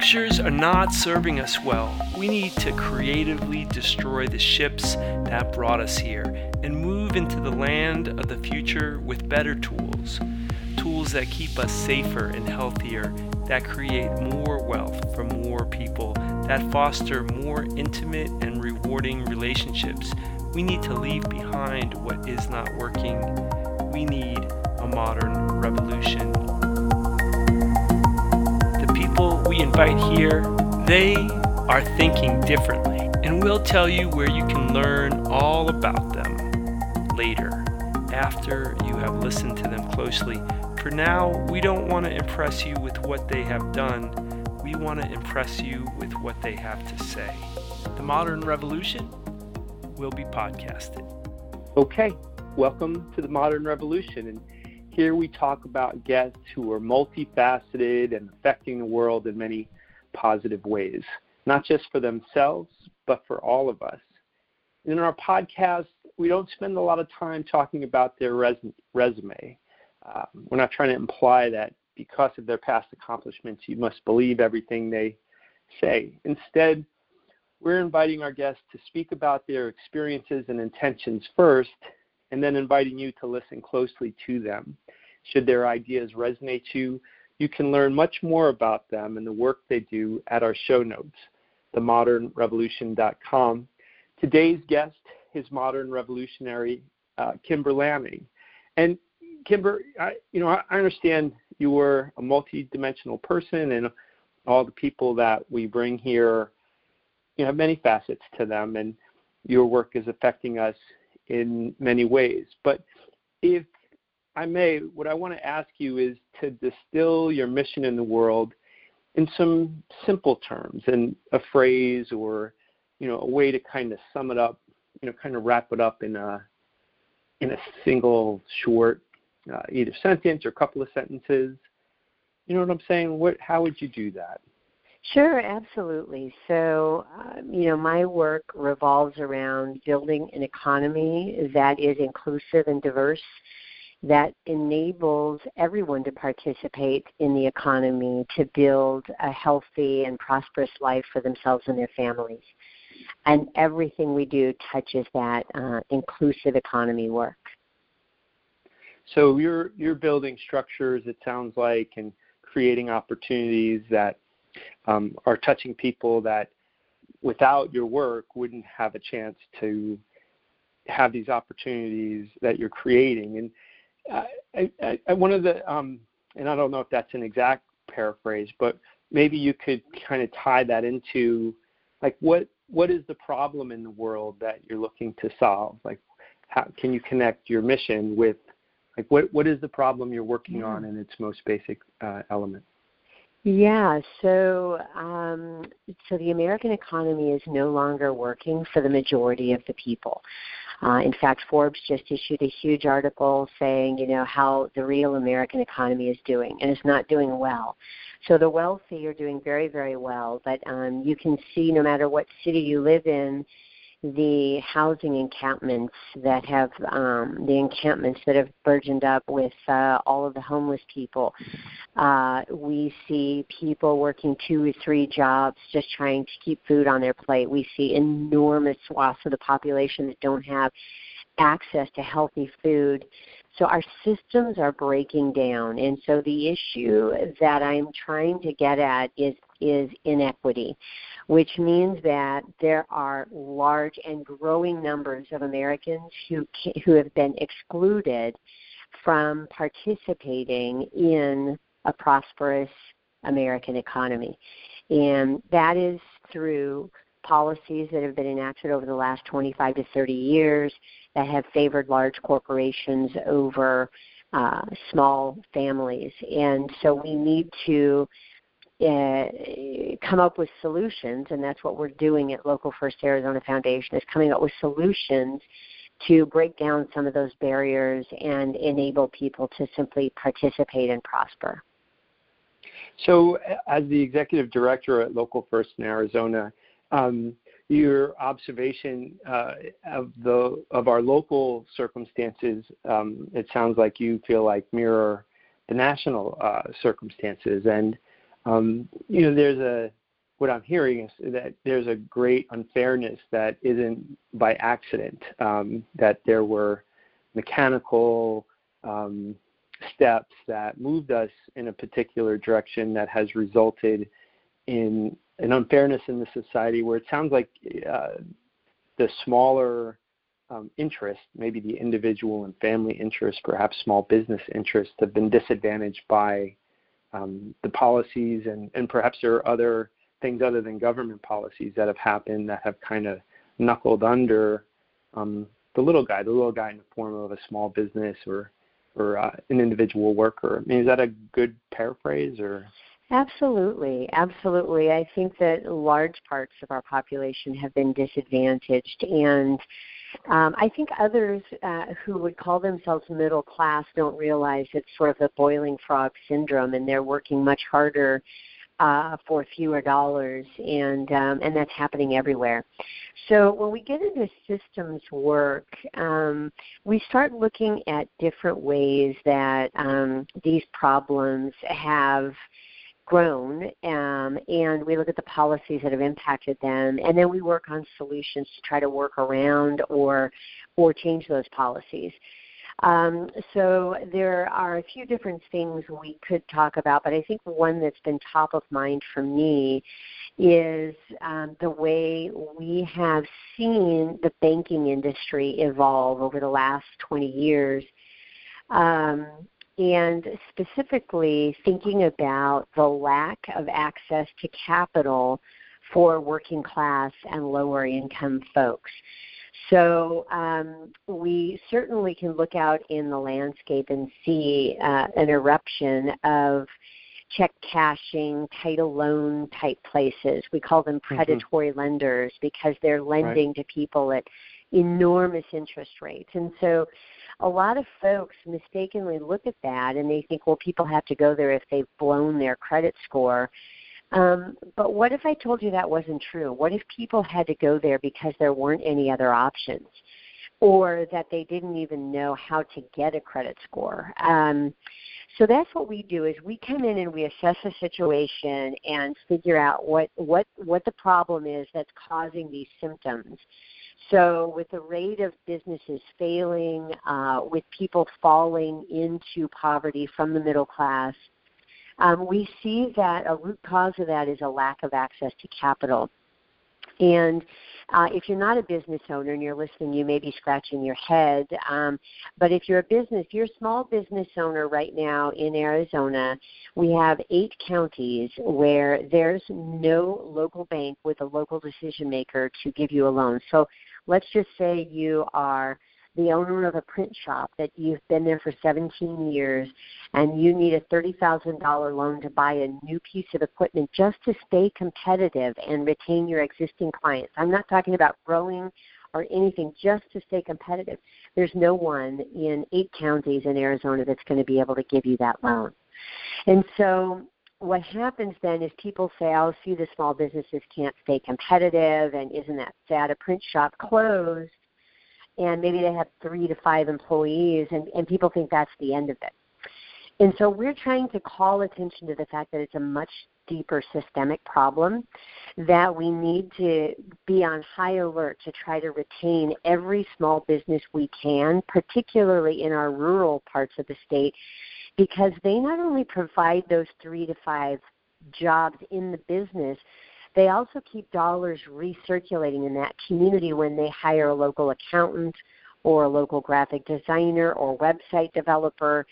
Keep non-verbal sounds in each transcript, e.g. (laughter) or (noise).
structures are not serving us well. We need to creatively destroy the ships that brought us here and move into the land of the future with better tools. Tools that keep us safer and healthier, that create more wealth for more people, that foster more intimate and rewarding relationships. We need to leave behind what is not working. We need a modern revolution we invite here, they are thinking differently, and we'll tell you where you can learn all about them later, after you have listened to them closely. For now, we don't want to impress you with what they have done, we want to impress you with what they have to say. The Modern Revolution will be podcasted. Okay, welcome to the Modern Revolution. And here we talk about guests who are multifaceted and affecting the world in many positive ways, not just for themselves, but for all of us. In our podcast, we don't spend a lot of time talking about their res- resume. Um, we're not trying to imply that because of their past accomplishments, you must believe everything they say. Instead, we're inviting our guests to speak about their experiences and intentions first and then inviting you to listen closely to them. Should their ideas resonate you, you can learn much more about them and the work they do at our show notes, themodernrevolution.com. Today's guest is modern revolutionary uh, Kimber Lanning. And Kimber, I, you know, I understand you were a multidimensional person, and all the people that we bring here, you know, have many facets to them, and your work is affecting us in many ways. But if I may, what I want to ask you is to distill your mission in the world in some simple terms and a phrase or you know a way to kind of sum it up, you know, kind of wrap it up in a in a single short uh, either sentence or couple of sentences. You know what I'm saying? What how would you do that? Sure, absolutely. So, um, you know, my work revolves around building an economy that is inclusive and diverse, that enables everyone to participate in the economy to build a healthy and prosperous life for themselves and their families. And everything we do touches that uh, inclusive economy work. So you're you're building structures. It sounds like and creating opportunities that um, are touching people that without your work wouldn't have a chance to have these opportunities that you're creating. And uh, I, I, one of the, um, and I don't know if that's an exact paraphrase, but maybe you could kind of tie that into like what what is the problem in the world that you're looking to solve? Like, how can you connect your mission with like what what is the problem you're working on in its most basic uh, element? Yeah, so um, so the American economy is no longer working for the majority of the people. Uh, in fact, Forbes just issued a huge article saying, you know, how the real American economy is doing, and it's not doing well. So the wealthy are doing very, very well, but um, you can see no matter what city you live in, the housing encampments that have um, the encampments that have burgeoned up with uh, all of the homeless people. Uh, we see people working two or three jobs just trying to keep food on their plate. We see enormous swaths of the population that don't have access to healthy food. So our systems are breaking down. And so the issue that I'm trying to get at is is inequity which means that there are large and growing numbers of Americans who who have been excluded from participating in a prosperous American economy. And that is through policies that have been enacted over the last 25 to 30 years that have favored large corporations over uh, small families. And so we need to uh, come up with solutions, and that's what we're doing at Local First Arizona Foundation is coming up with solutions to break down some of those barriers and enable people to simply participate and prosper. So, as the executive director at Local First in Arizona, um, your observation uh, of the of our local circumstances, um, it sounds like you feel like mirror the national uh, circumstances, and Um, you know, there's a what I'm hearing is that there's a great unfairness that isn't by accident. Um, that there were mechanical um, steps that moved us in a particular direction that has resulted in an unfairness in the society where it sounds like uh, the smaller um, interests, maybe the individual and family interests, perhaps small business interests, have been disadvantaged by um, the policies, and, and perhaps there are other things other than government policies that have happened that have kind of knuckled under um, the little guy, the little guy in the form of a small business or or uh, an individual worker. I mean, is that a good paraphrase or? Absolutely, absolutely. I think that large parts of our population have been disadvantaged, and um, I think others uh, who would call themselves middle class don't realize it's sort of the boiling frog syndrome, and they're working much harder uh, for fewer dollars, and um, and that's happening everywhere. So when we get into systems work, um, we start looking at different ways that um, these problems have grown um, and we look at the policies that have impacted them and then we work on solutions to try to work around or or change those policies. Um, so there are a few different things we could talk about but i think one that's been top of mind for me is um, the way we have seen the banking industry evolve over the last 20 years. Um, and specifically thinking about the lack of access to capital for working class and lower income folks. So um, we certainly can look out in the landscape and see uh, an eruption of check cashing, title loan type places. We call them mm-hmm. predatory mm-hmm. lenders because they're lending right. to people at enormous interest rates. And so a lot of folks mistakenly look at that and they think, well, people have to go there if they've blown their credit score. Um, but what if I told you that wasn't true? What if people had to go there because there weren't any other options? Or that they didn't even know how to get a credit score. Um, so that's what we do is we come in and we assess the situation and figure out what, what, what the problem is that's causing these symptoms. So, with the rate of businesses failing, uh, with people falling into poverty from the middle class, um, we see that a root cause of that is a lack of access to capital. And uh, if you're not a business owner and you're listening, you may be scratching your head. Um, but if you're a business, if you're a small business owner right now in Arizona, we have eight counties where there's no local bank with a local decision maker to give you a loan. So let's just say you are the owner of a print shop that you've been there for 17 years and you need a $30,000 loan to buy a new piece of equipment just to stay competitive and retain your existing clients. I'm not talking about growing or anything, just to stay competitive. There's no one in eight counties in Arizona that's going to be able to give you that loan. And so what happens then is people say, "Oh, see, the small businesses can't stay competitive, and isn't that sad? A print shop closed, and maybe they have three to five employees, and, and people think that's the end of it." And so we're trying to call attention to the fact that it's a much deeper systemic problem that we need to be on high alert to try to retain every small business we can, particularly in our rural parts of the state because they not only provide those three to five jobs in the business, they also keep dollars recirculating in that community when they hire a local accountant or a local graphic designer or website developer.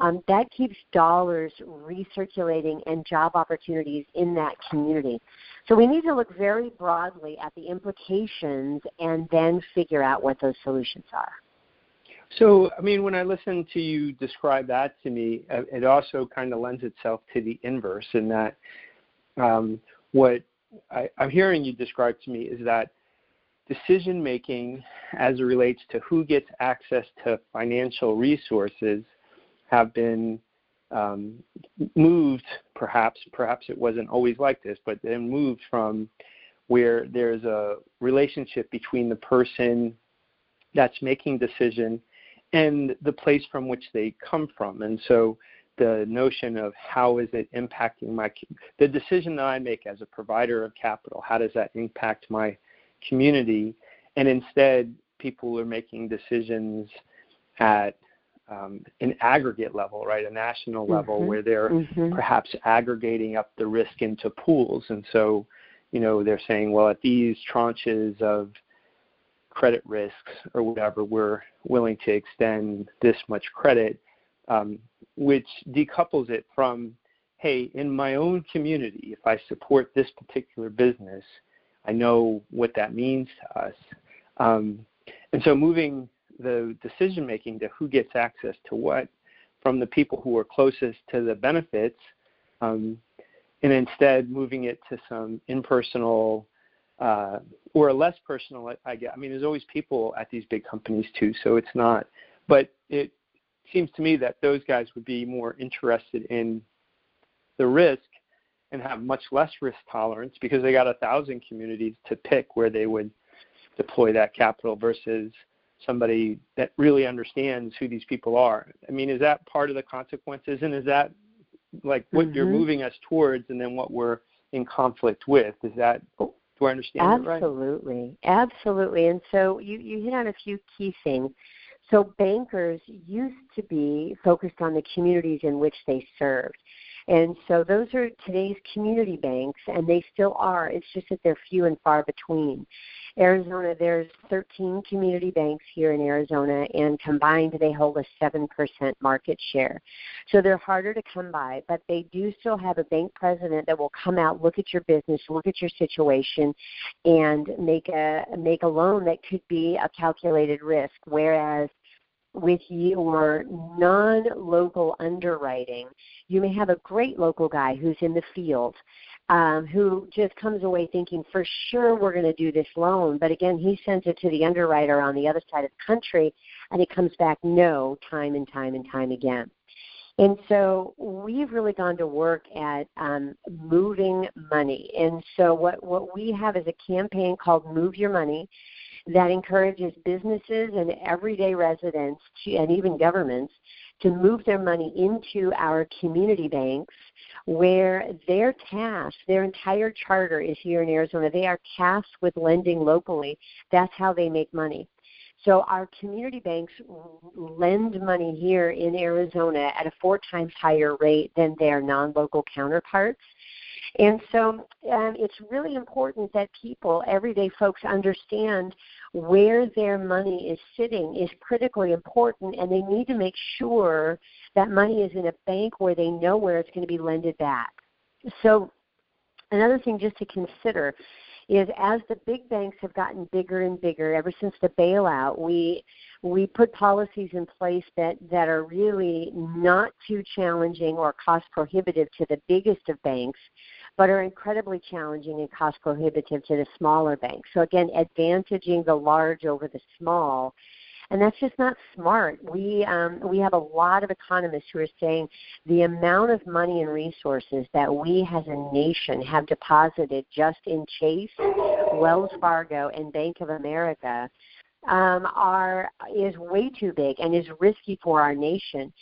Um, that keeps dollars recirculating and job opportunities in that community. So we need to look very broadly at the implications and then figure out what those solutions are. So, I mean, when I listen to you describe that to me, uh, it also kind of lends itself to the inverse in that um, what I, I'm hearing you describe to me is that decision making as it relates to who gets access to financial resources have been um, moved, perhaps, perhaps it wasn't always like this, but then moved from where there's a relationship between the person that's making decision and the place from which they come from. And so the notion of how is it impacting my the decision that I make as a provider of capital. How does that impact my community? And instead, people are making decisions at um, an aggregate level, right, a national level, mm-hmm. where they're mm-hmm. perhaps aggregating up the risk into pools. And so, you know, they're saying, well, at these tranches of credit risks or whatever, we're willing to extend this much credit, um, which decouples it from, hey, in my own community, if I support this particular business, I know what that means to us. Um, and so moving the decision making to who gets access to what from the people who are closest to the benefits, um, and instead moving it to some impersonal uh, or less personal. I get. I mean, there's always people at these big companies too, so it's not. But it seems to me that those guys would be more interested in the risk and have much less risk tolerance because they got a thousand communities to pick where they would deploy that capital versus somebody that really understands who these people are. I mean, is that part of the consequences, and is that like what mm-hmm. you're moving us towards, and then what we're in conflict with? Is that do I understand absolutely, right? Absolutely. Absolutely? And so you you hit on a few key things. So bankers used to be focused on the communities in which they served. And so those are today's community banks, and they still are. It's just that they're few and far between. Arizona, there's 13 community banks here in Arizona, and combined they hold a 7% market share. So they're harder to come by, but they do still have a bank president that will come out, look at your business, look at your situation, and make a make a loan that could be a calculated risk. Whereas with your non-local underwriting, you may have a great local guy who's in the field um, who just comes away thinking, for sure we're going to do this loan. But again, he sends it to the underwriter on the other side of the country, and it comes back no time and time and time again. And so we've really gone to work at um, moving money. And so what, what we have is a campaign called Move Your Money that encourages businesses and everyday residents to, and even governments to move their money into our community banks where their task, their entire charter is here in Arizona. They are tasked with lending locally. That's how they make money. So our community banks lend money here in Arizona at a four times higher rate than their non-local counterparts. And so um, it's really important that people, everyday folks, understand where their money is sitting is critically important, and they need to make sure that money is in a bank where they know where it's going to be lended back. So another thing just to consider is as the big banks have gotten bigger and bigger ever since the bailout, we we put policies in place that, that are really not too challenging or cost prohibitive to the biggest of banks, but are incredibly challenging and cost prohibitive to the smaller banks. So again, advantaging the large over the small and that's just not smart. We um, we have a lot of economists who are saying the amount of money and resources that we as a nation have deposited just in Chase, Wells Fargo, and Bank of America um, are is way too big and is risky for our nation.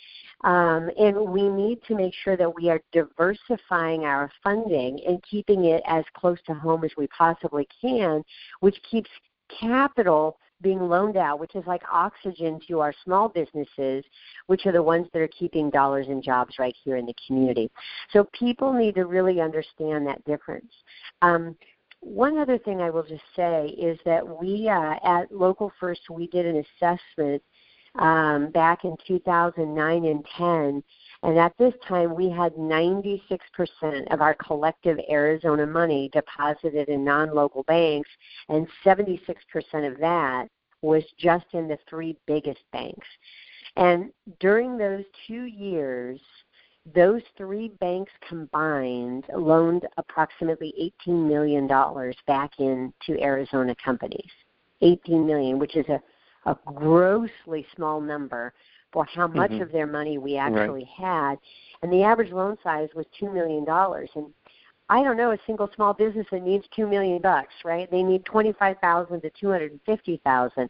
Um, and we need to make sure that we are diversifying our funding and keeping it as close to home as we possibly can, which keeps capital being loaned out, which is like oxygen to our small businesses, which are the ones that are keeping dollars and jobs right here in the community. So people need to really understand that difference. Um, one other thing I will just say is that we uh, at Local First we did an assessment um, back in 2009 and 10, and at this time we had 96% of our collective Arizona money deposited in non-local banks, and 76% of that was just in the three biggest banks. And during those two years, those three banks combined loaned approximately $18 million back into Arizona companies. 18 million, which is a, a grossly small number for how much mm-hmm. of their money we actually right. had. And the average loan size was $2 million. And I don't know a single small business that needs 2 million bucks, right? They need 25,000 to 250,000.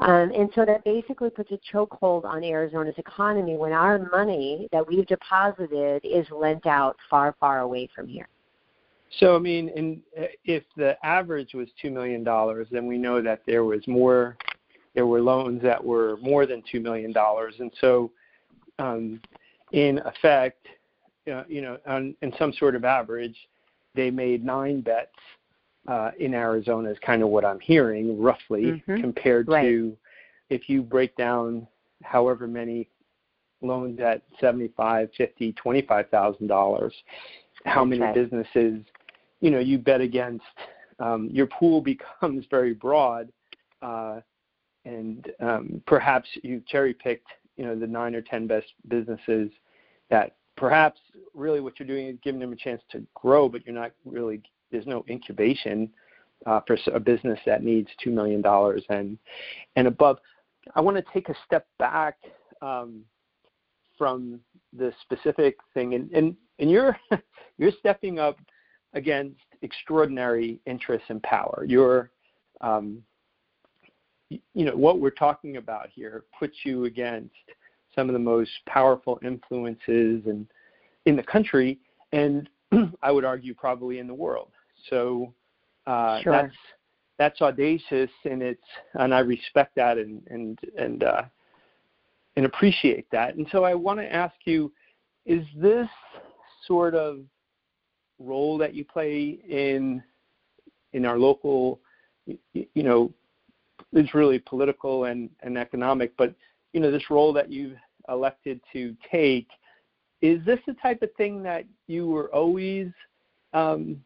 Um, and so that basically puts a chokehold on Arizona's economy when our money that we've deposited is lent out far, far away from here. So, I mean, in, if the average was $2 million, then we know that there was more, there were loans that were more than $2 million. And so, um, in effect, uh, you know, on, in some sort of average, they made nine bets uh, in Arizona is kind of what I'm hearing roughly mm-hmm. compared right. to if you break down however many loans at 75, 50, 25,000 dollars, how many businesses, you know, you bet against. Um, your pool (laughs) becomes very broad, uh, and um, perhaps you cherry picked, you know, the nine or ten best businesses that perhaps really what you're doing is giving them a chance to grow, but you're not really there's no incubation uh, for a business that needs two million dollars and and above. I want to take a step back um, from the specific thing, and and, and you're (laughs) you're stepping up against extraordinary interests and power. You're um, you know what we're talking about here puts you against some of the most powerful influences and in the country and (clears throat) I would argue probably in the world. So uh, sure. that's that's audacious, and it's and I respect that and and and uh, and appreciate that. And so I want to ask you: Is this sort of role that you play in in our local, you know, is really political and, and economic, but you know, this role that you've elected to take, is this the type of thing that you were always um,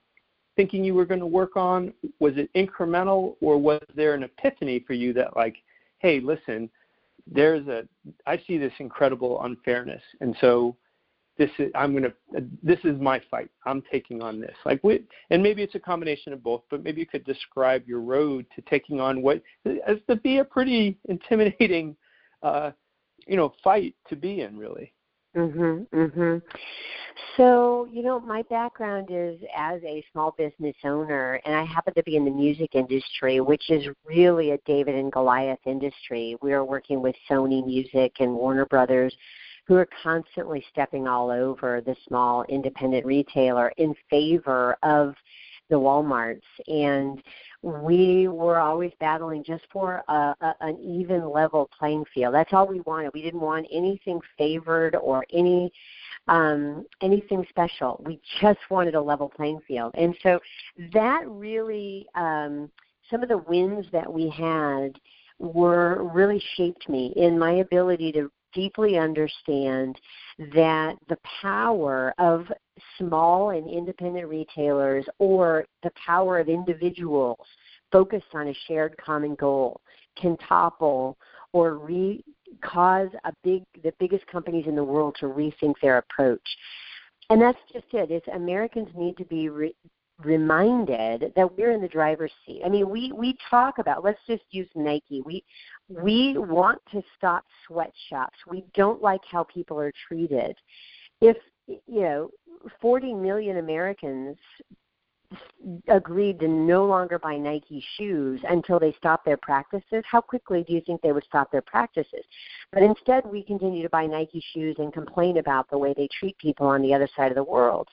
thinking you were going to work on? Was it incremental, or was there an epiphany for you that, like, hey, listen, there's a, I see this incredible unfairness, and so this is, I'm to, this is my fight. I'm taking on this. Like, we, and maybe it's a combination of both, but maybe you could describe your road to taking on what has to be a pretty (laughs) intimidating, uh, you know, fight to be in, really. Mhm. Mhm. So, you know, my background is as a small business owner and I happen to be in the music industry, which is really a David and Goliath industry. We are working with Sony Music and Warner Brothers who are constantly stepping all over the small independent retailer in favor of the Walmarts and we were always battling just for a, a, an even level playing field. That's all we wanted. We didn't want anything favored or any um, anything special. We just wanted a level playing field, and so that really um, some of the wins that we had were really shaped me in my ability to deeply understand that the power of small and independent retailers or the power of individuals focused on a shared common goal can topple or re- cause a big the biggest companies in the world to rethink their approach. And that's just it. It's Americans need to be re- reminded that we're in the driver's seat. I mean, we we talk about let's just use Nike. We we want to stop sweatshops. We don't like how people are treated. If you know, 40 million Americans agreed to no longer buy Nike shoes until they stopped their practices, how quickly do you think they would stop their practices? But instead, we continue to buy Nike shoes and complain about the way they treat people on the other side of the world.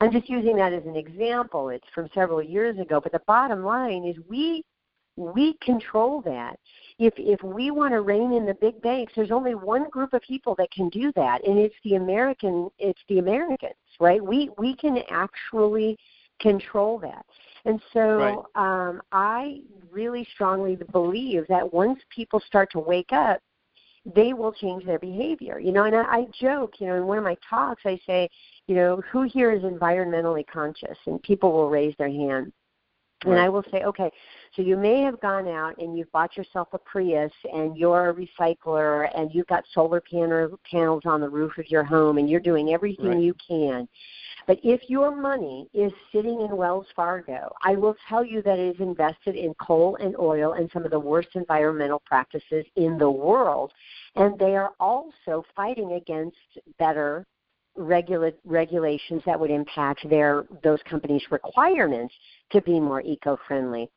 I'm just using that as an example. It's from several years ago, but the bottom line is we we control that. If if we want to rein in the big banks, there's only one group of people that can do that, and it's the American. It's the Americans, right? We we can actually control that. And so right. um, I really strongly believe that once people start to wake up, they will change their behavior. You know, and I, I joke, you know, in one of my talks, I say, you know, who here is environmentally conscious? And people will raise their hand. Right. And I will say, okay, so you may have gone out and you've bought yourself a Prius and you're a recycler and you've got solar panel, panels on the roof of your home and you're doing everything right. you can. But if your money is sitting in Wells Fargo, I will tell you that it is invested in coal and oil and some of the worst environmental practices in the world. And they are also fighting against better regula- regulations that would impact their those companies' requirements to be more eco-friendly.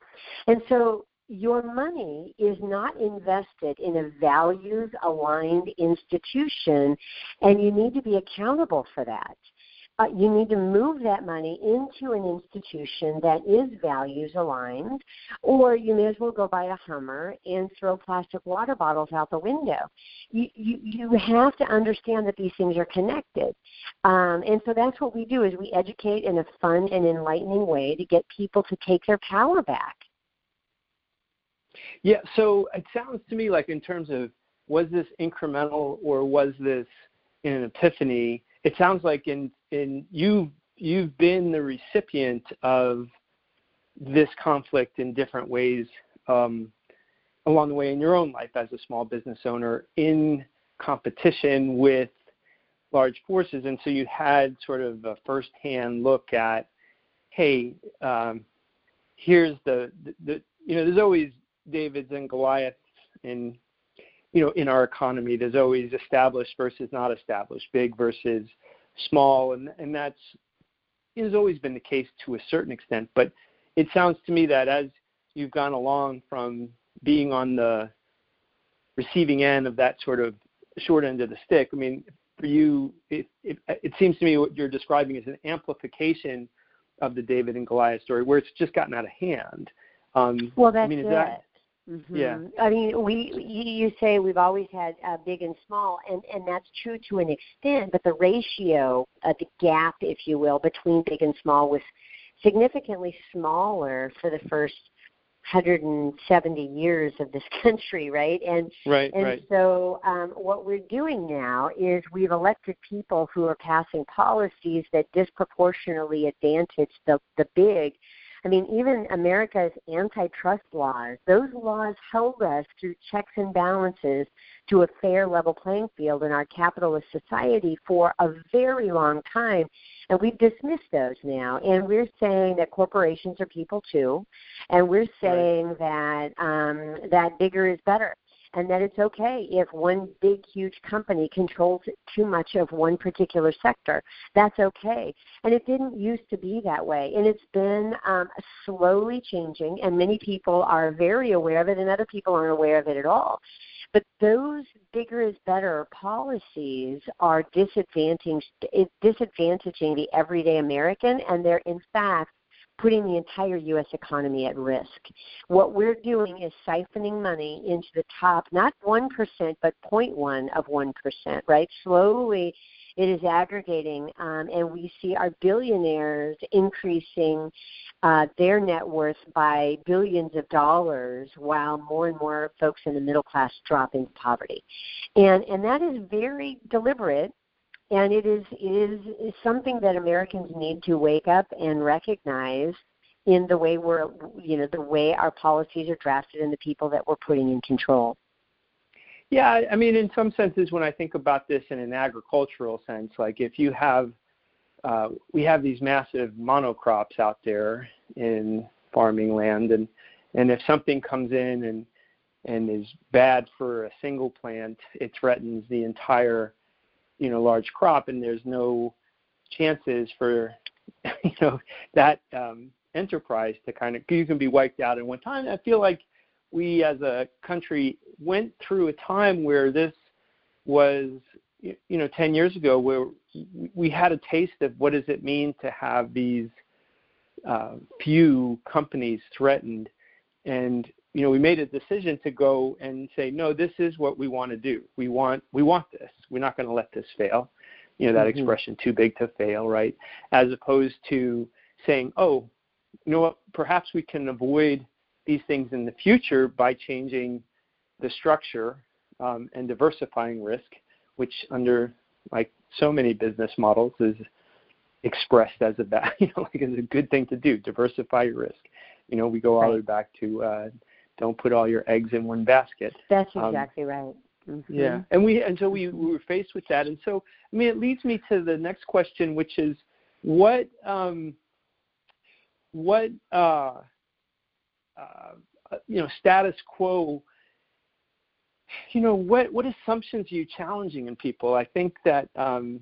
And so your money is not invested in a values aligned institution, and you need to be accountable for that uh, you need to move that money into an institution that is values aligned, or you may as well go buy a Hummer and throw plastic water bottles out the window. You, you, you have to understand that these things are connected. Um, and so that's what we do is we educate in a fun and enlightening way to get people to take their power back. Yeah, so it sounds to me like in terms of was this incremental or was this an epiphany? It sounds like in and you you've been the recipient of this conflict in different ways um, along the way in your own life as a small business owner in competition with large forces and so you had sort of a first-hand look at hey um, here's the, the, the you know there's always davids and goliaths in you know in our economy there's always established versus not established big versus small, and and that's has always been the case to a certain extent. But it sounds to me that as you've gone along from being on the receiving end of that sort of short end of the stick, I mean, for you, it, it, it seems to me what you're describing is an amplification of the David and Goliath story, where it's just gotten out of hand. Um, well, that's I mean, is it. That, Mm-hmm. Yeah. I mean, we you say we've always had uh, big and small, and and that's true to an extent. But the ratio, uh, the gap, if you will, between big and small was significantly smaller for the first 170 years of this (laughs) country, right? And right, and right. so um, what we're doing now is we've elected people who are passing policies that disproportionately advantage the the big I mean, even America's antitrust laws, those laws held us through checks and balances to a fair level playing field in our capitalist society for a very long time. And we've dismissed those now. And we're saying that corporations are people too. And we're saying right. that um, that bigger is better and that it's okay if one big, huge company controls too much of one particular sector. That's okay. And it didn't used to be that way. And it's been um, slowly changing, and many people are very aware of it, and other people aren't aware of it at all. But those bigger is better policies are disadvantaging, disadvantaging the everyday American, and they're in fact putting the entire U.S. economy at risk. What we're doing is siphoning money into the top, not 1%, but 0.1 of 1%, right? Slowly it is aggregating, um, and we see our billionaires increasing uh, their net worth by billions of dollars, while more and more folks in the middle class drop into poverty, and and that is very deliberate and it is it is, something that Americans need to wake up and recognize in the way we're you know the way our policies are drafted and the people that we're putting in control. Yeah, I mean, in some senses, when I think about this in an agricultural sense, like if you have, uh, we have these massive monocrops out there in farming land, and and if something comes in and and is bad for a single plant, it threatens the entire you know large crop and there's no chances for (laughs) you know that um, enterprise to kind of you can be wiped out in one time. I feel like we as a country went through a time where this was you know 10 years ago where we had a taste of what does it mean to have these uh, few companies threatened and you know, we made a decision to go and say, no, this is what we want to do. We want we want this. We're not going to let this fail. You know, that mm-hmm. expression, too big to fail, right? As opposed to saying, oh, you know what, perhaps we can avoid these things in the future by changing the structure um, and diversifying risk, which under like so many business models is expressed as a bad, (laughs) you know, like as a good thing to do. Diversify your risk. You know, we go all the way back to uh, don't put all your eggs in one basket. That's um, exactly um, right. Mm-hmm. Yeah, and we and so we, we were faced with that, and so I mean, it leads me to the next question, which is what um, what uh, uh, you know status quo. You know what what assumptions are you challenging in people? I think that um,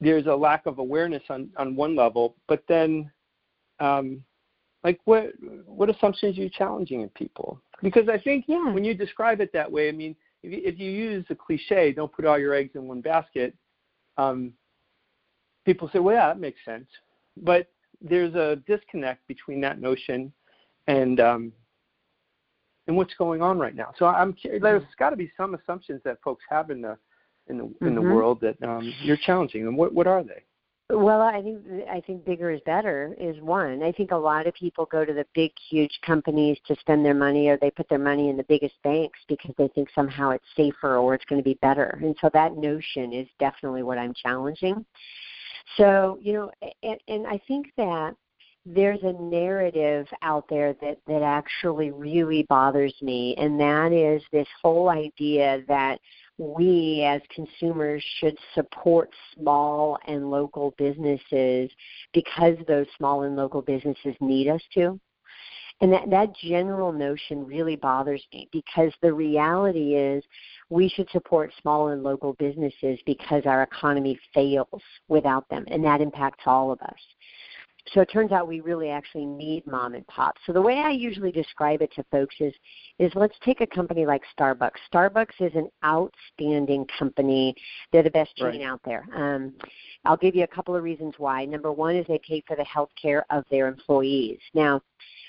there's a lack of awareness on on one level, but then um, like what what assumptions are you challenging in people? Because I think yeah. when you describe it that way, I mean, if you, if you use the cliche, don't put all your eggs in one basket, um, people say, well, yeah, that makes sense. But there's a disconnect between that notion and um, and what's going on right now. So I'm there's mm-hmm. got to be some assumptions that folks have in the in the in the mm-hmm. world that um, you're challenging. And what what are they? Well, I think I think bigger is better is one. I think a lot of people go to the big, huge companies to spend their money, or they put their money in the biggest banks because they think somehow it's safer or it's going to be better. And so that notion is definitely what I'm challenging. So you know, and, and I think that there's a narrative out there that that actually really bothers me, and that is this whole idea that we as consumers should support small and local businesses because those small and local businesses need us to. And that, that general notion really bothers me because the reality is we should support small and local businesses because our economy fails without them, and that impacts all of us. So it turns out we really actually need mom and pop. So the way I usually describe it to folks is is let's take a company like Starbucks. Starbucks is an outstanding company. They're the best chain right. out there. Um, I'll give you a couple of reasons why. Number one is they pay for the health care of their employees. Now,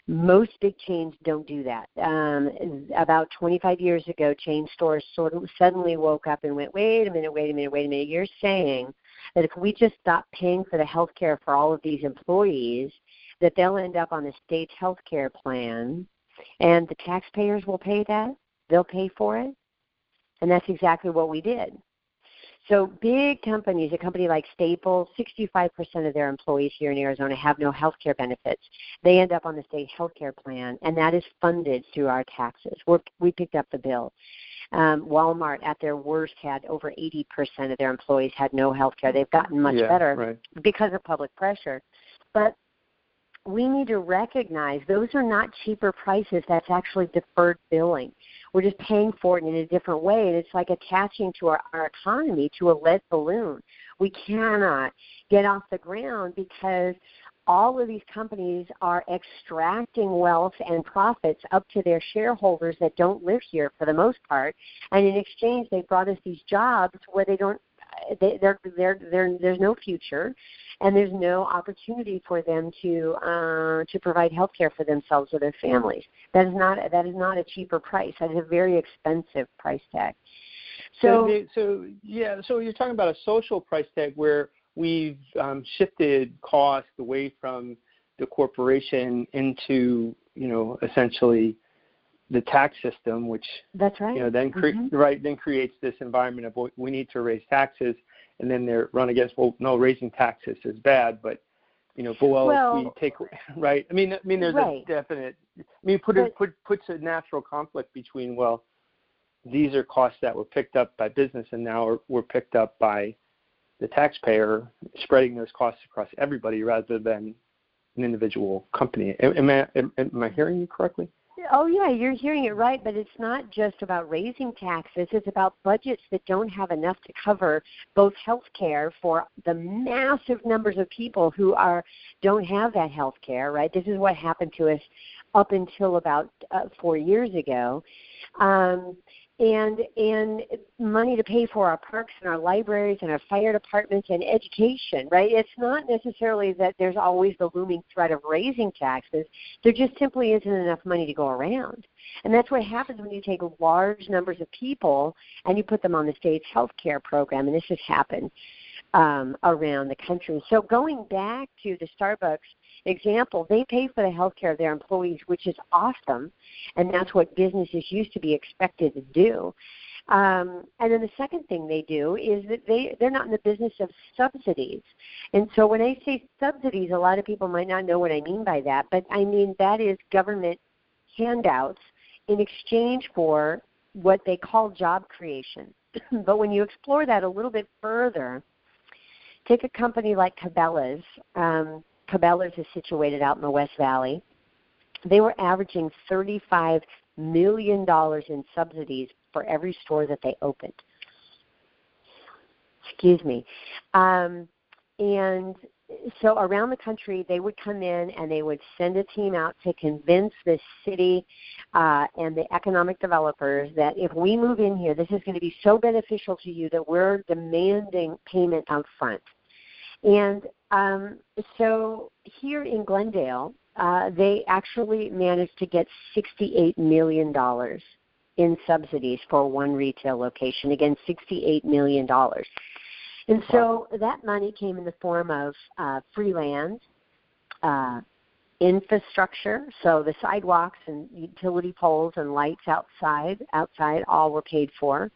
most big chains don't do that. Um, about 25 years ago, chain stores sort of suddenly woke up and went, wait a minute, wait a minute, wait a minute. You're saying that if we just stop paying for the health care for all of these employees, that they'll end up on the state health care plan and the taxpayers will pay that. They'll pay for it. And that's exactly what we did. So big companies, a company like Staples, 65% of their employees here in Arizona have no health care benefits. They end up on the state health care plan, and that is funded through our taxes. We're, we picked up the bill. Um, Walmart, at their worst, had over 80% of their employees had no health care. They've gotten much yeah, better right. because of public pressure. But we need to recognize those are not cheaper prices. That's actually deferred billing. We're just paying for it in a different way, and it's like attaching to our, our economy to a lead balloon. We cannot get off the ground because all of these companies are extracting wealth and profits up to their shareholders that don't live here for the most part, and in exchange they brought us these jobs where they don't they, they're, they're, they're, there's no future and there's no opportunity for them to uh, to provide health care for themselves or their families. That is not that is not a cheaper price. That is a very expensive price tag. So, so, so yeah, so you're talking about a social price tag where we've um, shifted cost away from the corporation into you know essentially the tax system, which that's right. You know, then cre- mm-hmm. right then creates this environment of we need to raise taxes, and then they're run against well, no, raising taxes is bad, but you know, but well, well we take (laughs) right. I mean, I mean, there's right. a definite. I mean, put it put puts a natural conflict between well, these are costs that were picked up by business and now are, were picked up by the taxpayer, spreading those costs across everybody rather than an individual company. Am, am I am, am I hearing you correctly? Oh yeah, you're hearing it right, but it's not just about raising taxes. It's about budgets that don't have enough to cover both health care for the massive numbers of people who are don't have that health care, right? This is what happened to us up until about uh, 4 years ago. Um and and money to pay for our parks and our libraries and our fire departments and education right? It's not necessarily that there's always the looming threat of raising taxes. There just simply isn't enough money to go around. And that's what happens when you take large numbers of people and you put them on the state's health care program and this has happened um, around the country so going back to the starbucks example, they pay for the health care of their employees, which is awesome, and that's what businesses used to be expected to do. Um, and then the second thing they do is that they they're not in the business of subsidies. And so when I say subsidies, a lot of people might not know what I mean by that, but I mean that is government handouts in exchange for what they call job creation. (clears throat) but when you explore that a little bit further, take a company like Cabela's. Um, Cabela's is situated out in the West Valley. They were averaging $35 million in subsidies for every store that they opened. Excuse me. Um, and so around the country, they would come in and they would send a team out to convince the city uh, and the economic developers that if we move in here, this is going to be so beneficial to you that we're demanding payment up front. And um, so here in Glendale, uh, they actually managed to get $68 million in subsidies for one retail location. Again, $68 million. And so that money came in the form of uh, free land, uh, infrastructure, so the sidewalks and utility poles and lights outside, outside all were paid for.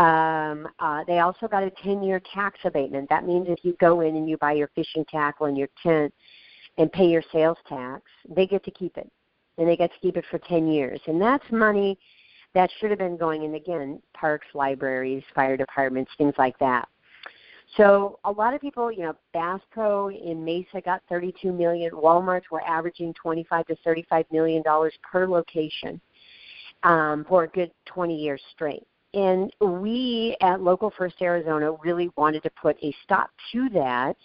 Um, uh, they also got a 10-year tax abatement. That means if you go in and you buy your fishing tackle and your tent and pay your sales tax, they get to keep it, and they get to keep it for 10 years. And that's money that should have been going in again parks, libraries, fire departments, things like that. So a lot of people, you know, Bass Pro in Mesa got 32 million. Walmart's were averaging 25 to 35 million dollars per location um, for a good 20 years straight. And we at Local First Arizona really wanted to put a stop to that.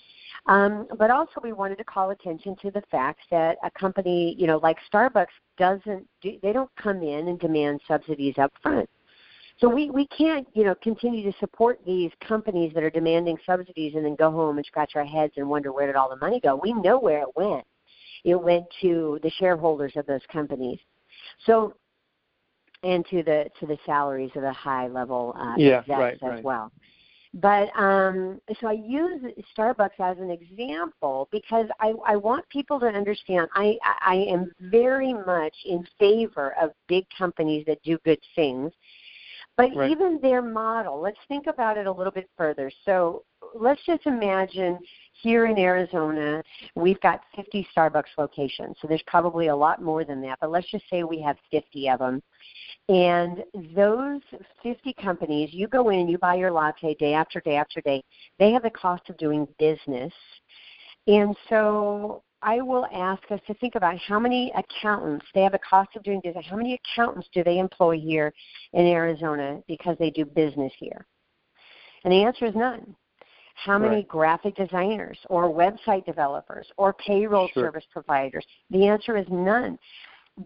Um, but also, we wanted to call attention to the fact that a company, you know, like Starbucks, doesn't do, they don't come in and demand subsidies up front. So we, we can't, you know, continue to support these companies that are demanding subsidies and then go home and scratch our heads and wonder where did all the money go. We know where it went. It went to the shareholders of those companies. So and to the to the salaries of the high level uh, yeah, execs right, as right. well. But um, so I use Starbucks as an example because I, I want people to understand I, I am very much in favor of big companies that do good things but Right. even their model, let's think about it a little bit further. So let's just imagine here in Arizona, we've got 50 Starbucks locations. So there's probably a lot more than that, but let's just say we have 50 of them. And those 50 companies, you go in, you buy your latte day after day after day. They have the cost of doing business. And so I will ask us to think about how many accountants, they have a cost of doing business, how many accountants do they employ here in Arizona because they do business here? And the answer is none. How many Right. graphic designers or website developers or payroll Sure. service providers? The answer is none.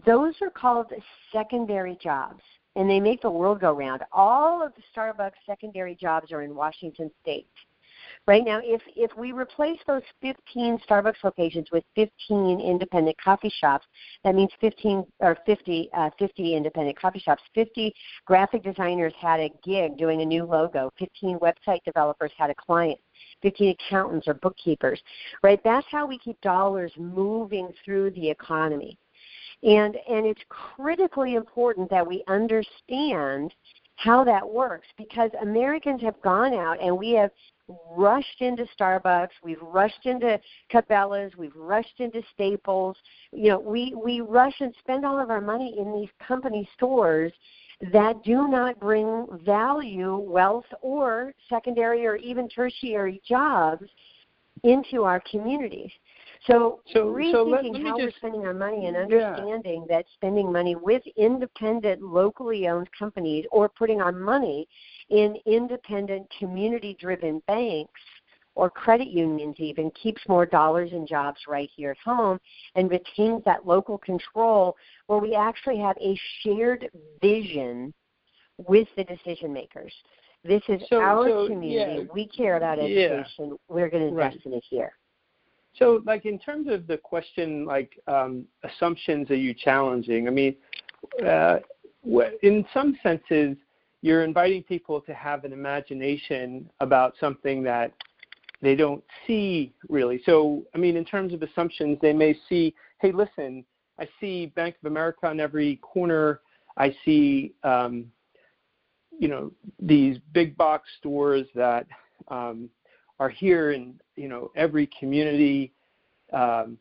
Those are called secondary jobs, and they make the world go round. All of the Starbucks secondary jobs are in Washington State. Right now, if if we replace those 15 Starbucks locations with 15 independent coffee shops, that means 15 or 50 uh, 50 independent coffee shops. 50 graphic designers had a gig doing a new logo. 15 website developers had a client. 15 accountants or bookkeepers. Right? That's how we keep dollars moving through the economy. And and it's critically important that we understand how that works because Americans have gone out and we have rushed into Starbucks, we've rushed into Cabela's, we've rushed into Staples. You know, we we rush and spend all of our money in these company stores that do not bring value, wealth, or secondary or even tertiary jobs into our communities. So, So- so rethinking let- let me how we're spending our money and Yeah. understanding that spending money with independent, locally owned companies or putting our money in independent, community driven banks or credit unions even keeps more dollars and jobs right here at home and retains that local control where we actually have a shared vision with the decision makers. This is So- our so, community. yeah. We care about Yeah. education. We're going to invest Right. in it here. So, like in terms of the question, like um, assumptions, are you challenging? I mean, uh, in some senses, you're inviting people to have an imagination about something that they don't see really. So, I mean, in terms of assumptions, they may see, hey, listen, I see Bank of America on every corner. I see, um, you know, these big box stores that um, are here in, you know, every community. Um,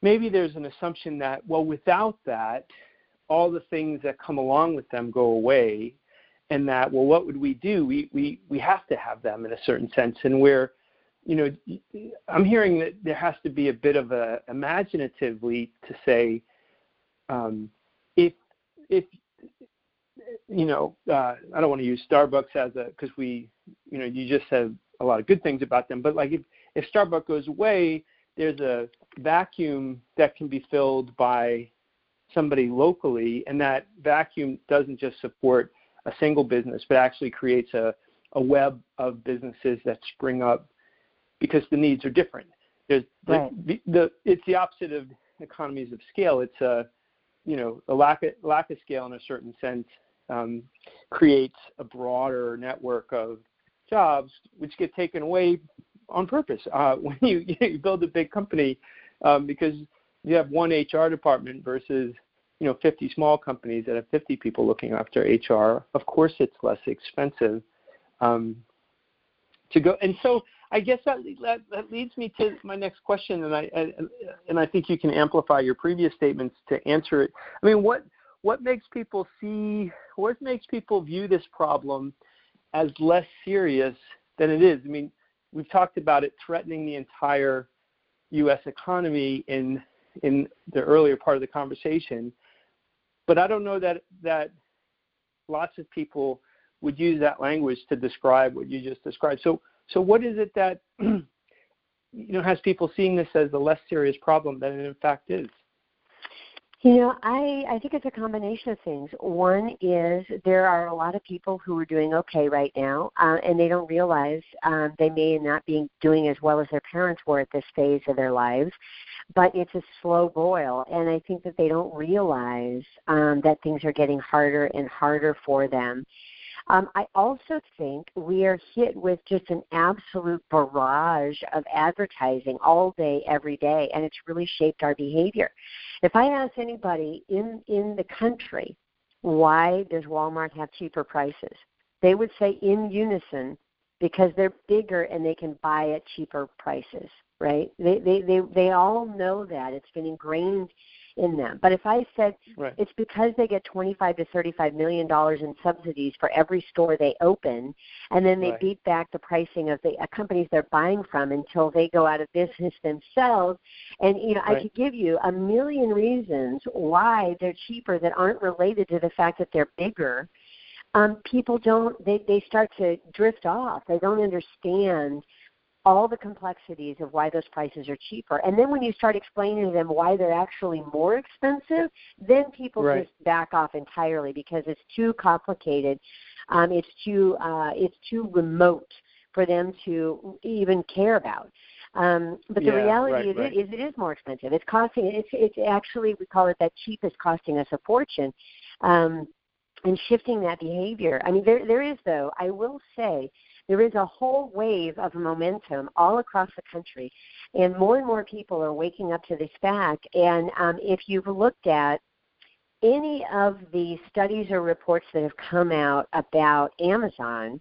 maybe there's an assumption that, well, without that, all the things that come along with them go away and that well what would we do we we we have to have them in a certain sense and where you know i'm hearing that there has to be a bit of a imaginatively to say um, if if you know uh, i don't want to use starbucks as a because we you know you just said a lot of good things about them but like if if Starbucks goes away, there's a vacuum that can be filled by somebody locally, and that vacuum doesn't just support a single business, but actually creates a, a web of businesses that spring up because the needs are different. There's right. the, the it's the opposite of economies of scale. It's a you know a lack of lack of scale in a certain sense um, creates a broader network of jobs which get taken away on purpose uh, (laughs) when you, you build a big company um, because you have one HR department versus you know 50 small companies that have 50 people looking after HR. Of course, it's less expensive um, to go. And so I guess that, that that leads me to my next question, and I and, I think you can amplify your previous statements to answer it. I mean, what what makes people see what makes people view this problem as less serious than it is? I mean, we've talked about it threatening the entire U.S. economy in in the earlier part of the conversation, but I don't know that that lots of people would use that language to describe what you just described. So so what is it that (clears throat) you know has people seeing this as a less serious problem than it in fact is? You know, I I think it's a combination of things. One is there are a lot of people who are doing okay right now, uh, and they don't realize um, they may not be doing as well as their parents were at this phase of their lives. But it's a slow boil, and I think that they don't realize um, that things are getting harder and harder for them. Um, I also think we are hit with just an absolute barrage of advertising all day, every day, and it's really shaped our behavior. If I ask anybody in, in the country, why does Walmart have cheaper prices? They would say in unison, because they're bigger and they can buy at cheaper prices, right? They, they, they, they all know that. It's been ingrained in them. But if I said right. it's because they get 25 to 35 million dollars in subsidies for every store they open, and then they right. beat back the pricing of the uh, companies they're buying from until they go out of business themselves. And you know, right. I could give you a million reasons why they're cheaper that aren't related to the fact that they're bigger. Um, people don't they they start to drift off. They don't understand all the complexities of why those prices are cheaper. And then when you start explaining to them why they're actually more expensive, then people right. just back off entirely because it's too complicated. Um, it's too uh, it's too remote for them to even care about. Um, but the yeah, reality right, is, right. It, is it is more expensive. It's costing. It's it's actually we call it that cheap is costing us a fortune. Um, and shifting that behavior. I mean, there there is though. I will say there is a whole wave of momentum all across the country, and more and more people are waking up to this fact. And um, if you've looked at any of the studies or reports that have come out about Amazon,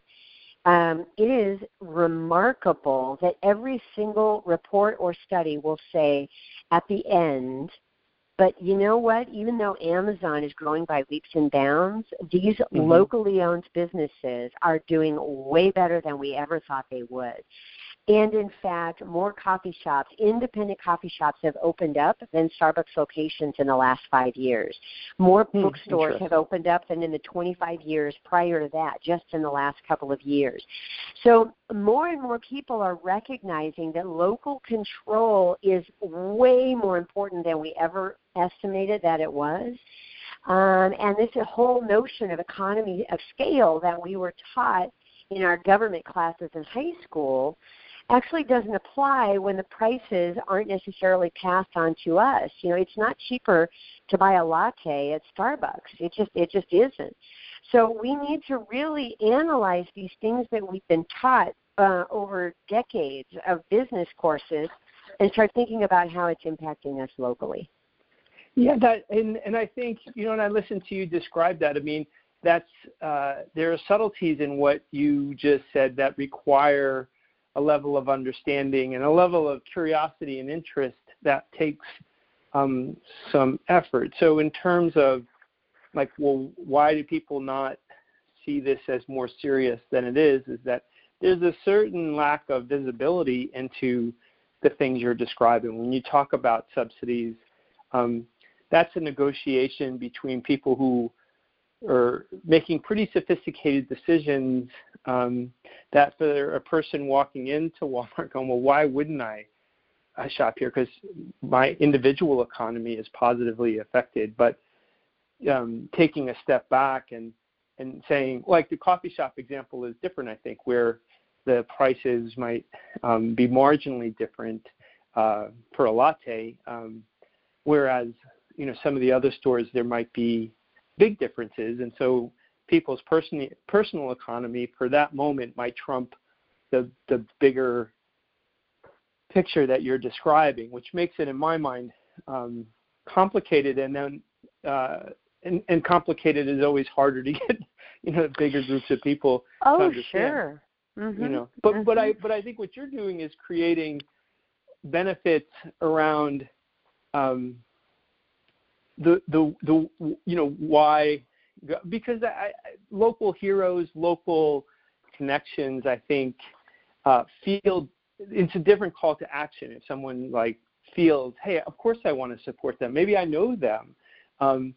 um, it is remarkable that every single report or study will say at the end but you know what? Even though Amazon is growing by leaps and bounds, these mm-hmm. locally owned businesses are doing way better than we ever thought they would. And in fact, more coffee shops, independent coffee shops, have opened up than Starbucks locations in the last five years. More hmm, bookstores have opened up than in the 25 years prior to that, just in the last couple of years. So more and more people are recognizing that local control is way more important than we ever estimated that it was. Um, and this whole notion of economy of scale that we were taught in our government classes in high school actually doesn't apply when the prices aren't necessarily passed on to us. You know, it's not cheaper to buy a latte at Starbucks. It just it just isn't. So we need to really analyze these things that we've been taught uh, over decades of business courses and start thinking about how it's impacting us locally. Yeah, that and and I think you know, and I listened to you describe that, I mean, that's uh, there are subtleties in what you just said that require a level of understanding and a level of curiosity and interest that takes um, some effort. So, in terms of like, well, why do people not see this as more serious than it is? Is that there's a certain lack of visibility into the things you're describing. When you talk about subsidies, um, that's a negotiation between people who or making pretty sophisticated decisions um, that for a person walking into Walmart going, well, why wouldn't I, I shop here? Because my individual economy is positively affected. But um, taking a step back and and saying, like the coffee shop example is different, I think, where the prices might um, be marginally different uh, for a latte, um, whereas you know some of the other stores there might be big differences, and so people's personal personal economy for that moment might trump the the bigger picture that you're describing, which makes it, in my mind, um, complicated. And then, uh, and, and complicated is always harder to (laughs) get, you know, bigger groups of people oh, to understand. sure. Mm-hmm. You know, but mm-hmm. but I but I think what you're doing is creating benefits around um, the the the you know why because I, local heroes, local connections, I think uh, feel it's a different call to action. If someone like feels, hey, of course I want to support them. Maybe I know them. Um,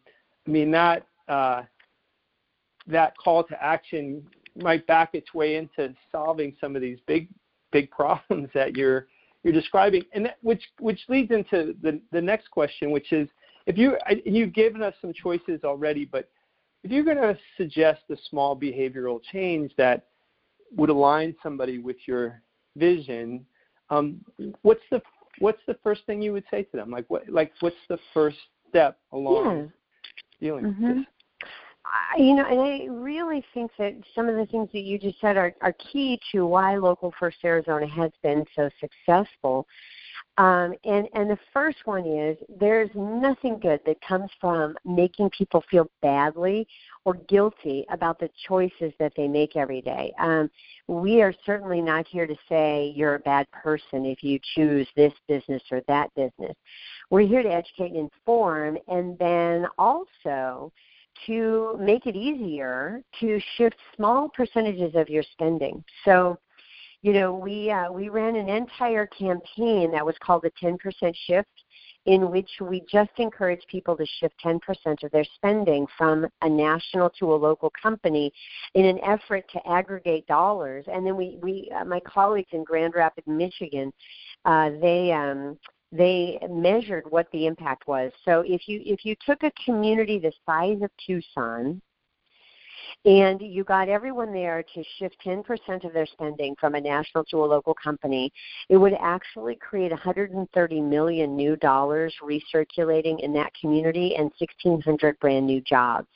I mean that uh, that call to action might back its way into solving some of these big big problems that you're you're describing, and that, which which leads into the the next question, which is if you and you've given us some choices already, but if you're going to suggest a small behavioral change that would align somebody with your vision, um, what's the what's the first thing you would say to them? Like what like what's the first step along yeah. dealing mm-hmm. with this? I, you know, and I really think that some of the things that you just said are, are key to why Local First Arizona has been so successful. Um, and and the first one is there's nothing good that comes from making people feel badly or guilty about the choices that they make every day. Um, we are certainly not here to say you're a bad person if you choose this business or that business. We're here to educate and inform, and then also to make it easier to shift small percentages of your spending. So you know, we uh, we ran an entire campaign that was called the 10% shift, in which we just encouraged people to shift 10% of their spending from a national to a local company in an effort to aggregate dollars. And then we, we uh, my colleagues in Grand Rapids, Michigan, uh, they um, they measured what the impact was. So if you if you took a community the size of Tucson and you got everyone there to shift 10% of their spending from a national to a local company, it would actually create 130 million new dollars recirculating in that community and 1,600 brand new jobs.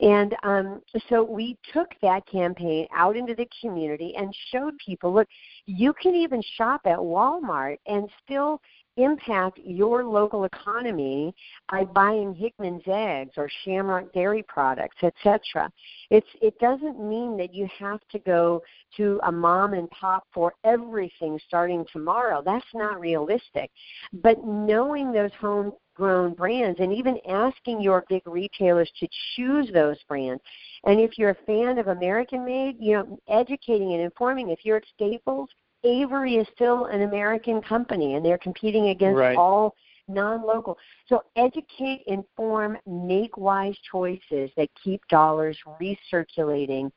And um, so we took that campaign out into the community and showed people look, you can even shop at Walmart and still impact your local economy by buying Hickman's eggs or Shamrock dairy products, etc. It's it doesn't mean that you have to go to a mom and pop for everything starting tomorrow. That's not realistic. But knowing those homegrown brands and even asking your big retailers to choose those brands. And if you're a fan of American made, you know, educating and informing. If you're at Staples, Avery is still an American company, and they're competing against right. all non-local. So educate, inform, make wise choices that keep dollars recirculating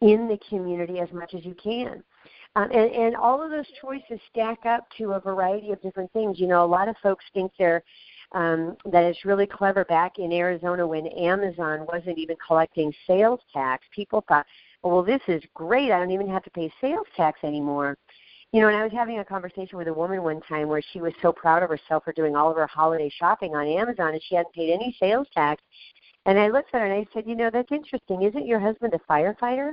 in the community as much as you can. Um, and, and all of those choices stack up to a variety of different things. You know, a lot of folks think they're um, that it's really clever. Back in Arizona, when Amazon wasn't even collecting sales tax, people thought, well, this is great. I don't even have to pay sales tax anymore. You know, and I was having a conversation with a woman one time where she was so proud of herself for doing all of her holiday shopping on Amazon and she hadn't paid any sales tax. And I looked at her and I said, You know, that's interesting. Isn't your husband a firefighter?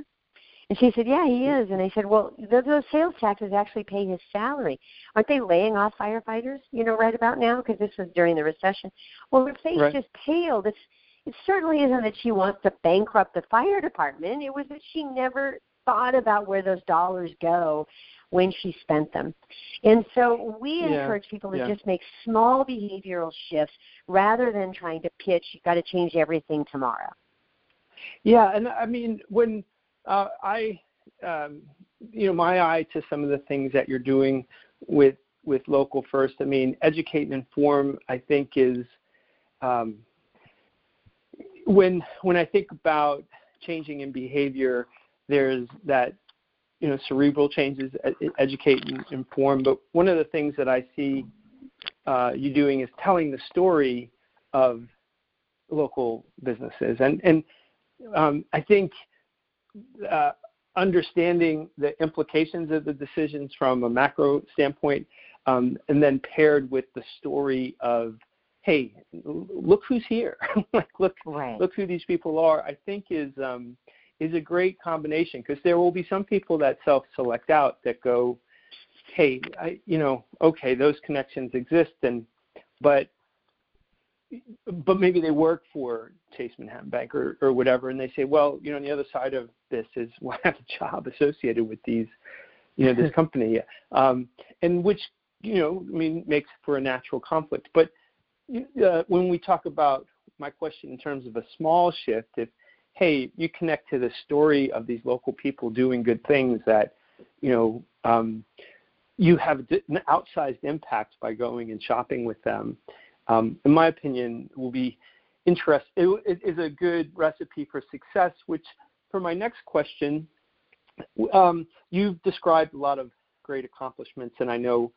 And she said, Yeah, he is. And I said, Well, those, those sales taxes actually pay his salary. Aren't they laying off firefighters, you know, right about now? Because this was during the recession. Well, her face right. just paled. It's, it certainly isn't that she wants to bankrupt the fire department. It was that she never thought about where those dollars go when she spent them. And so we yeah. encourage people to yeah. just make small behavioral shifts rather than trying to pitch, you've got to change everything tomorrow. Yeah, and I mean, when uh, I, um, you know, my eye to some of the things that you're doing with with local first. I mean, educate and inform. I think is um, when when I think about changing in behavior, there's that you know cerebral changes, educate and inform. But one of the things that I see uh, you doing is telling the story of local businesses, and and um, I think uh, understanding the implications of the decisions from a macro standpoint, um, and then paired with the story of hey, look who's here, (laughs) like look right. look who these people are. I think is um, is a great combination because there will be some people that self-select out that go, hey, I, you know, okay, those connections exist, and but but maybe they work for Chase Manhattan Bank or, or whatever, and they say, well, you know, on the other side of this is (laughs) well, I have a job associated with these, you know, this (laughs) company, um, and which you know, I mean, makes for a natural conflict. But uh, when we talk about my question in terms of a small shift, if hey, you connect to the story of these local people doing good things that, you know, um, you have an outsized impact by going and shopping with them. Um, in my opinion, will be interest. It, it is a good recipe for success. Which, for my next question, um, you've described a lot of great accomplishments, and I know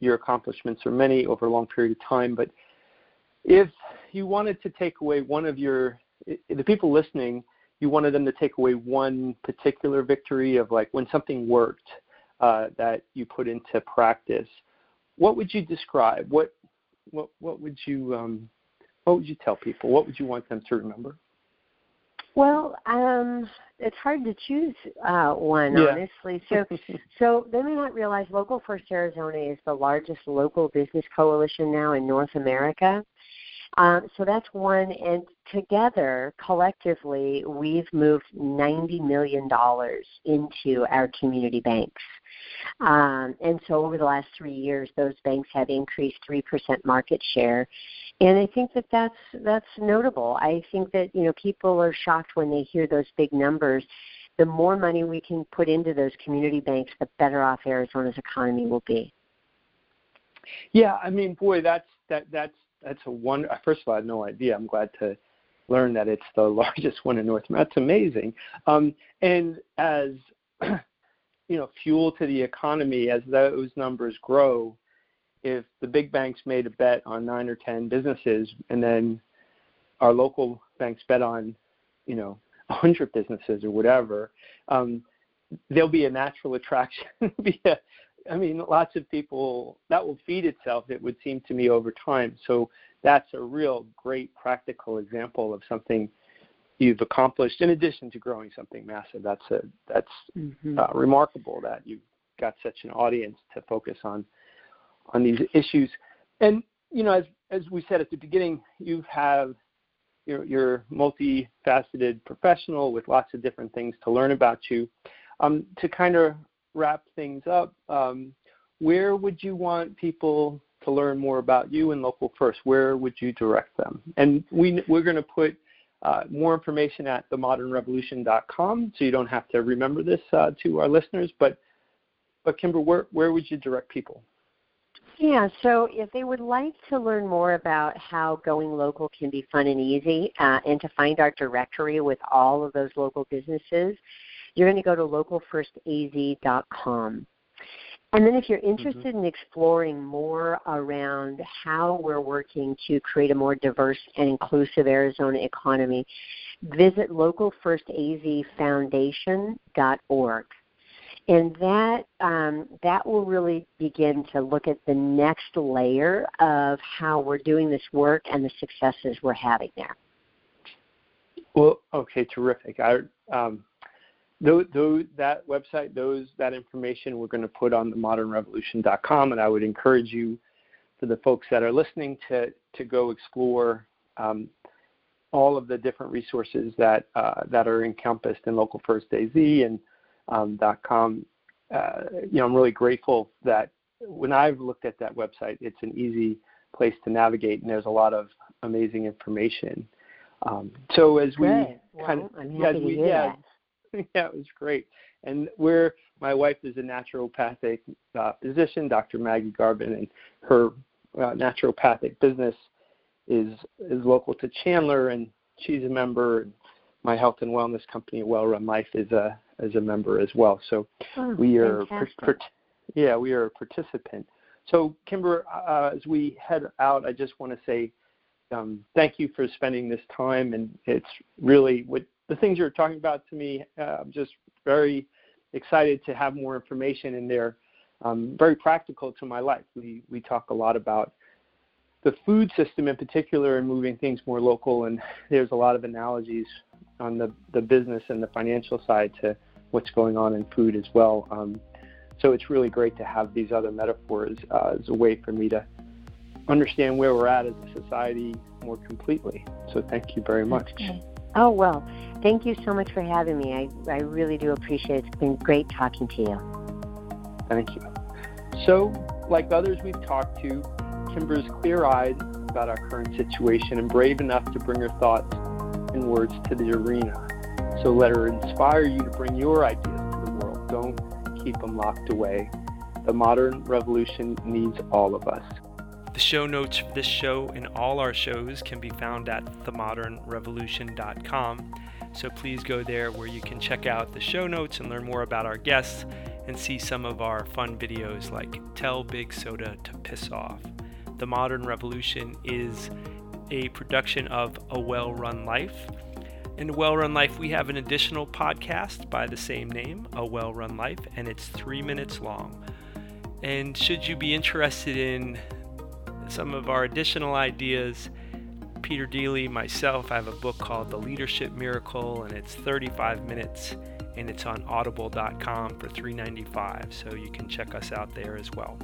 your accomplishments are many over a long period of time. But if you wanted to take away one of your the people listening, you wanted them to take away one particular victory of like when something worked uh, that you put into practice. What would you describe? What what what would you um, what would you tell people? What would you want them to remember? Well, um, it's hard to choose uh, one, yeah. honestly. So, (laughs) so they may not realize Local First Arizona is the largest local business coalition now in North America. Um, so that's one. And together, collectively, we've moved $90 million into our community banks. Um, and so over the last three years, those banks have increased 3% market share. And I think that that's, that's notable. I think that, you know, people are shocked when they hear those big numbers. The more money we can put into those community banks, the better off Arizona's economy will be. Yeah, I mean, boy, that's that that's that's a one. First of all, I had no idea. I'm glad to learn that it's the (laughs) largest one in North America. That's amazing. Um, and as (clears throat) you know, fuel to the economy as those numbers grow. If the big banks made a bet on nine or ten businesses, and then our local banks bet on, you know, a hundred businesses or whatever, um, there'll be a natural attraction. (laughs) be a, I mean, lots of people that will feed itself. It would seem to me over time. So that's a real great practical example of something you've accomplished in addition to growing something massive. That's a that's mm-hmm. uh, remarkable that you've got such an audience to focus on on these issues. And you know, as as we said at the beginning, you have you're, you're multifaceted professional with lots of different things to learn about you. Um, to kind of wrap things up, um, where would you want people to learn more about you and Local First? Where would you direct them? And we, we're going to put uh, more information at themodernrevolution.com, so you don't have to remember this uh, to our listeners. But, but Kimber, where, where would you direct people? Yeah, so if they would like to learn more about how going local can be fun and easy, uh, and to find our directory with all of those local businesses, you're going to go to localfirstaz.com. And then, if you're mm-hmm. interested mm-hmm. in exploring more around how we're working to create a more diverse and inclusive Arizona economy, visit localfirstazfoundation.org. And that um, that will really begin to look at the next layer of how we're doing this work and the successes we're having there. Well, okay, terrific. I um, those, those, that website, those that information, we're going to put on the modernrevolution.com, and I would encourage you, for the folks that are listening, to to go explore um, all of the different resources that uh, that are encompassed in Local First AZ and um, .com. Uh, you know, I'm really grateful that when I've looked at that website, it's an easy place to navigate, and there's a lot of amazing information. Um, so as we Good. kind well, of, as we, yeah. (laughs) yeah, it was great. And we're my wife is a naturopathic uh, physician, Dr. Maggie Garvin, and her uh, naturopathic business is is local to Chandler, and she's a member. My health and wellness company, Well Run Life, is a is a member as well. So Oh, we are, par- par- yeah, we are a participant. So Kimber, uh, as we head out, I just want to say um, thank you for spending this time, and it's really what the things you're talking about to me. Uh, I'm just very excited to have more information in there. Um, very practical to my life. We we talk a lot about the food system in particular and moving things more local, and there's a lot of analogies on the the business and the financial side to what's going on in food as well. Um, so it's really great to have these other metaphors uh, as a way for me to understand where we're at as a society more completely. So thank you very much. Okay. Oh, well, thank you so much for having me. I, I really do appreciate it. It's been great talking to you. Thank you. So, like others we've talked to, Kimber's clear eyed about our current situation and brave enough to bring her thoughts and words to the arena. So let her inspire you to bring your ideas to the world. Don't keep them locked away. The modern revolution needs all of us. The show notes for this show and all our shows can be found at themodernrevolution.com. So please go there where you can check out the show notes and learn more about our guests and see some of our fun videos like Tell Big Soda to Piss Off. The Modern Revolution is a production of A Well Run Life. In A Well Run Life, we have an additional podcast by the same name, A Well Run Life, and it's three minutes long. And should you be interested in some of our additional ideas, Peter Deely, myself, I have a book called The Leadership Miracle, and it's 35 minutes, and it's on audible.com for $3.95, so you can check us out there as well.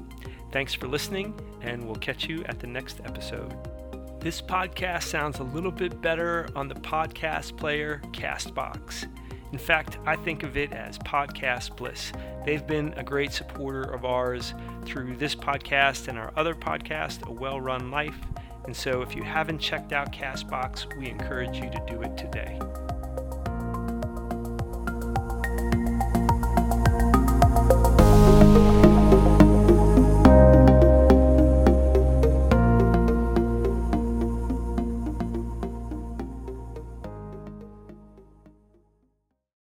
Thanks for listening, and we'll catch you at the next episode. This podcast sounds a little bit better on the podcast player Castbox. In fact, I think of it as podcast bliss. They've been a great supporter of ours through this podcast and our other podcast, A Well Run Life. And so if you haven't checked out Castbox, we encourage you to do it today.